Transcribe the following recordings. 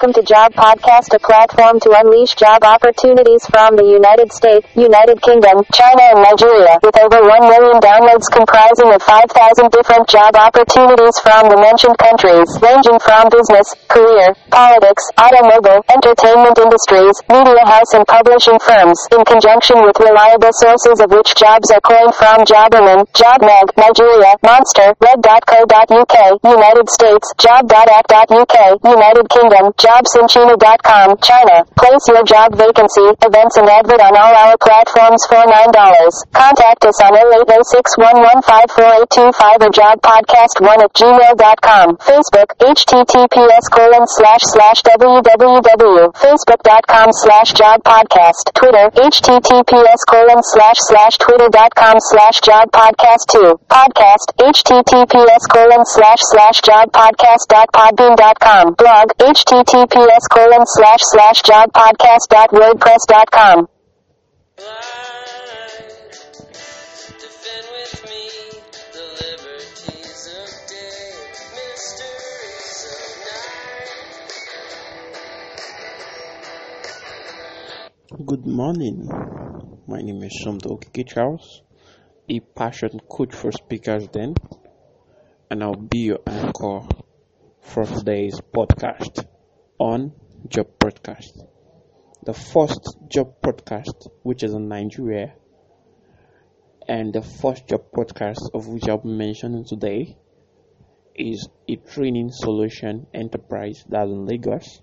Welcome to Job Podcast, a platform to unleash job opportunities from the United States, United Kingdom, China, and Nigeria, with over 1 million downloads comprising of 5,000 different job opportunities from the mentioned countries, ranging from business, career, politics, automobile, entertainment industries, media house and publishing firms, in conjunction with reliable sources of which jobs are coined from Jobberman, JobMag, Nigeria, Monster, Reed.co.uk, United States, Job.act.uk, United Kingdom, JobSinchina.com, China. Place your job vacancy, events and advert on all our platforms for $9. Contact us on 0806115485 or jobpodcast1 at gmail.com. Facebook, https colon slash slash www. Facebook.com slash job podcast. Twitter, https colon slash slash twitter.com slash job podcast 2. Podcast, https colon slash slash podcast.podbean.com. Blog, https colon slash slash job podcast.wordpress.com. Defend with me the liberties of day, mysteries of night. Good morning. My name is Somto Okike Charles, a passion coach for speakers then, and I'll be your anchor for today's podcast on Job Podcast. The first job podcast which is in Nigeria, and the first job podcast of which I'll be mentioning today is a training solution enterprise that's in Lagos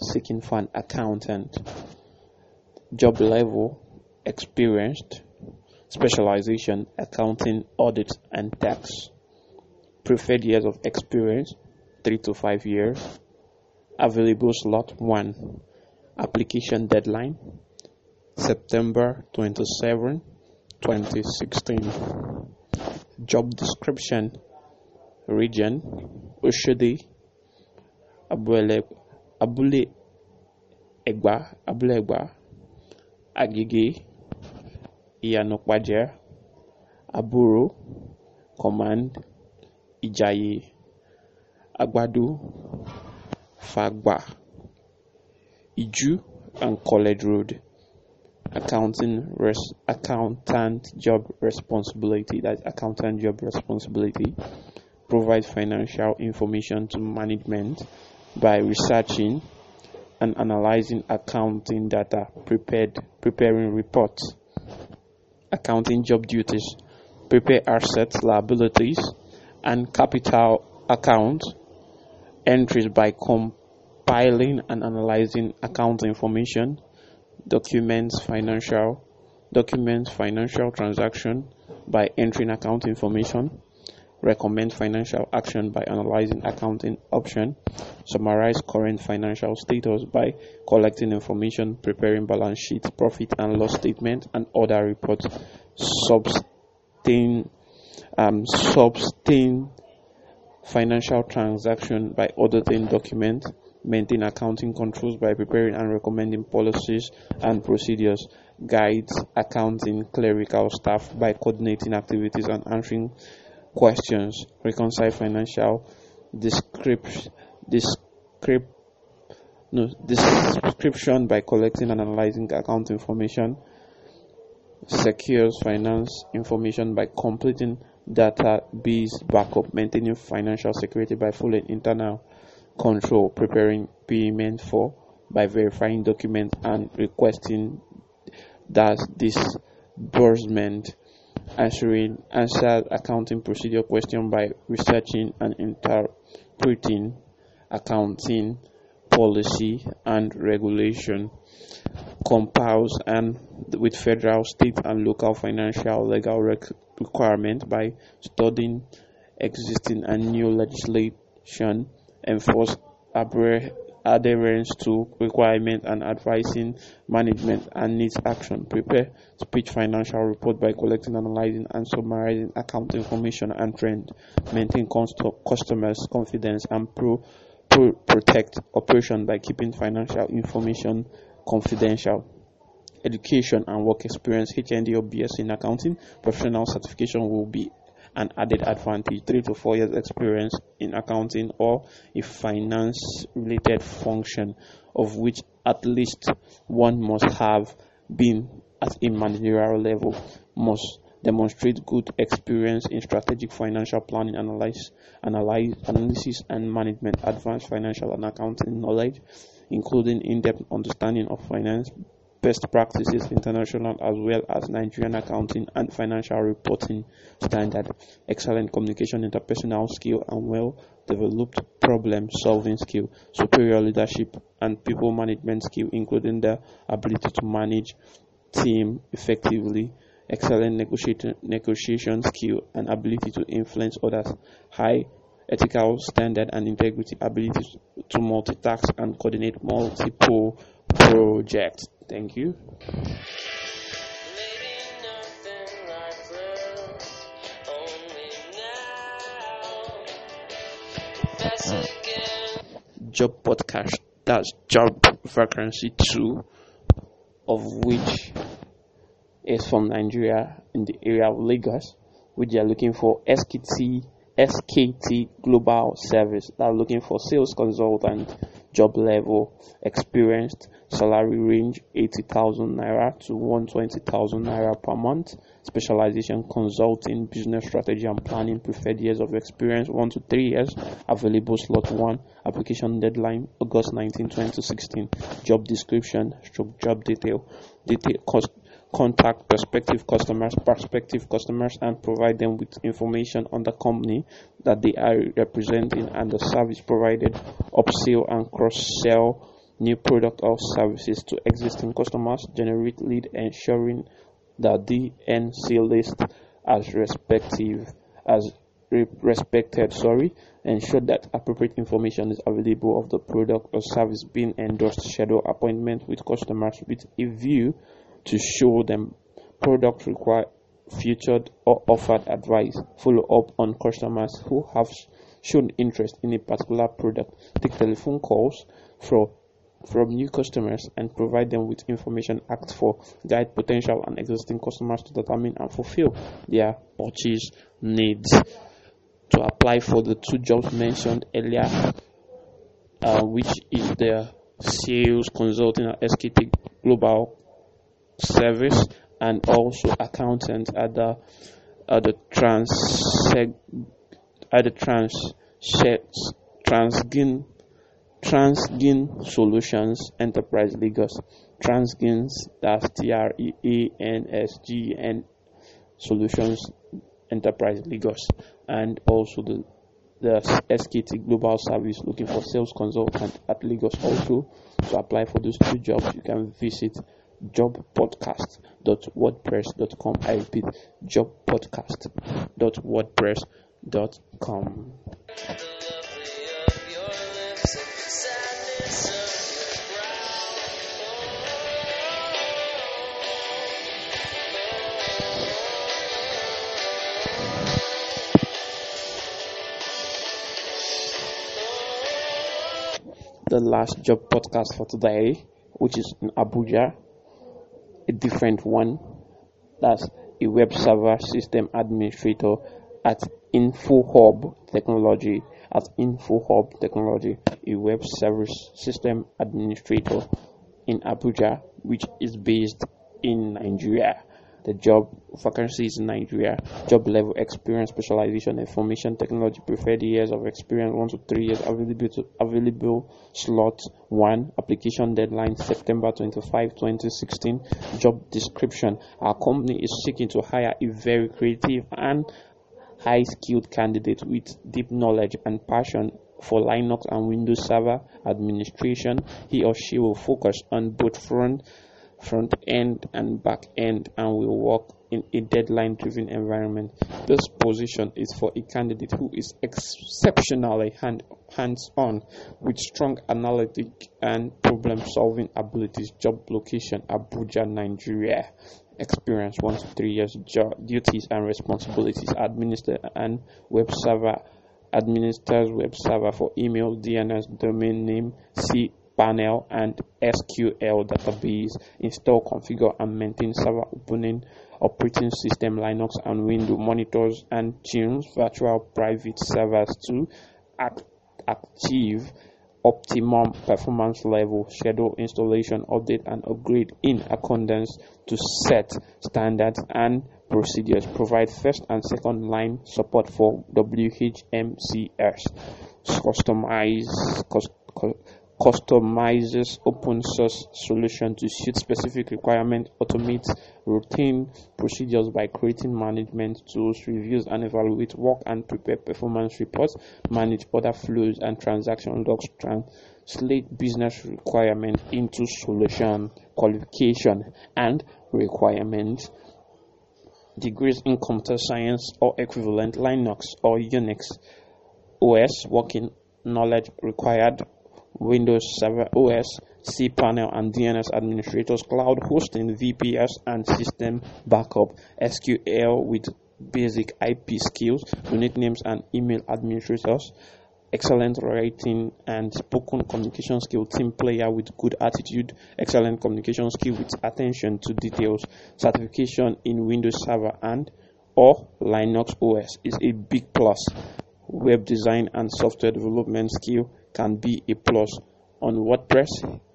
seeking for an accountant job level, experienced, specialization, accounting, audit, and tax. Preferred years of experience, 3 to 5 years. Available slot 1. Application deadline, September 27, 2016. Job description, region, Oshodi, Abule, Abule Egba, Abule Egba, Agege, Iyanokwaje, Aburo, Command, Ijaye, Agbado, Fagba, Iju, and College Road. Accounting res- accountant job responsibility that's accountant job responsibility provide financial information to management by researching and analyzing accounting data prepared preparing reports accounting job duties prepare assets liabilities and capital accounts entries by compiling and analyzing account information documents financial documents financial transaction by entering account information recommend financial action by analyzing accounting option, summarize current financial status by collecting information, preparing balance sheet, profit and loss statement, and other reports, sustain, um, sustain financial transaction by auditing documents, maintain accounting controls by preparing and recommending policies and procedures, guides accounting clerical staff by coordinating activities and answering questions, reconcile financial description, descrip, no, description by collecting and analyzing account information, secures finance information by completing database backup, maintaining financial security by following internal control, preparing payment for by verifying documents and requesting that disbursement answering answered accounting procedure question by researching and interpreting accounting policy and regulation compiles and with federal state and local financial legal rec- requirement by studying existing and new legislation enforce adherence to requirement and advising management and needs action. Prepare speech financial report by collecting, analyzing, and summarizing account information and trend. Maintain const- customers' confidence and pro- pro- protect operation by keeping financial information confidential. Education and work experience, HND or BS in accounting, professional certification will be an added advantage. Three to four years experience in accounting or a finance related function, of which at least one must have been at a managerial level, must demonstrate good experience in strategic financial planning, analysis, analysis and management, advanced financial and accounting knowledge, including in-depth understanding of finance, best practices international as well as Nigerian accounting and financial reporting standard, excellent communication interpersonal skill and well developed problem solving skill, superior leadership and people management skill including the ability to manage team effectively, excellent negotiation, negotiation skill and ability to influence others, high ethical standard and integrity, ability to multitask and coordinate multiple projects. Thank you. Maybe nothing like love, only now. That's again. Job podcast. That's job vacancy two, of which is from Nigeria in the area of Lagos, which they are looking for SKT SKT Global Service. They are looking for sales consultant, job level, experienced, salary range 80,000 naira to 120,000 naira per month. Specialization consulting, business strategy and planning. Preferred years of experience 1 to 3 years. Available slot 1. Application deadline August 19, 2016. Job description, job detail. Detail cost contact prospective customers, prospective customers, and provide them with information on the company that they are representing and the service provided, upsell and cross-sell new product or services to existing customers, generate lead, ensuring that the NC list as respective as respected sorry ensure that appropriate information is available of the product or service being endorsed schedule appointment with customers with a view to show them product require featured or offered advice follow up on customers who have shown interest in a particular product take telephone calls from from new customers and provide them with information asked for guide potential and existing customers to determine and fulfill their purchase needs. To apply for the two jobs mentioned earlier uh, which is the sales consulting at SKT Global service and also accountant at the at the trans at the trans transgin transgin solutions enterprise lagos transgins that's t-r-e-a-n-s-g-n solutions enterprise lagos and also the the SKT Global Service looking for sales consultant at Lagos. Also, to apply for those two jobs, you can visit jobpodcast.wordpress.com. I repeat, jobpodcast.wordpress.com. The last job podcast for today, which is in Abuja, a different one. That's a web server system administrator at InfoHub Technology. At InfoHub Technology, a web service system administrator in Abuja, which is based in Nigeria. The job vacancies in Nigeria, job level experience, specialization, information technology, preferred years of experience, one to three years, available to, available slot one, application deadline September 25, 2016. Job description: Our company is seeking to hire a very creative and high skilled candidate with deep knowledge and passion for Linux and Windows Server administration. He or she will focus on both front front end and back end and will work in a deadline driven environment. This position is for a candidate who is exceptionally hand, hands on with strong analytic and problem solving abilities. Job location Abuja, Nigeria. Experience one to three years. Job duties and responsibilities. Administer and web server administers web server for email, DNS, domain name, C cPanel and SQL database, install, configure, and maintain server opening operating system Linux and Windows monitors and tunes virtual private servers to act- achieve optimum performance level, schedule installation, update, and upgrade in accordance to set standards and procedures. Provide first and second line support for WHMCS. Customize, cus- cu- customizes open source solution to suit specific requirements, automates routine procedures by creating management tools, reviews and evaluate work and prepare performance reports, manage order flows and transaction logs, translate business requirements into solution qualification and requirements degrees in computer science or equivalent Linux or Unix OS working knowledge required Windows Server OS, cPanel and DNS administrators, cloud hosting, VPS and system backup, SQL with basic IP skills, unique names and email administrators, excellent writing and spoken communication skill, team player with good attitude, excellent communication skill with attention to details, certification in Windows Server and or Linux OS is a big plus. Web design and software development skill can be a plus on WordPress,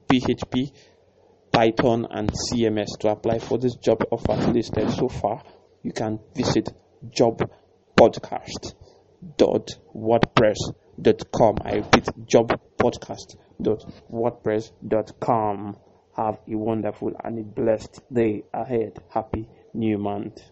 PHP, Python, and CMS. To apply for this job offer listed so far, you can visit jobpodcast.wordpress.com. I repeat, jobpodcast.wordpress.com. Have a wonderful and a blessed day ahead. Happy New Month.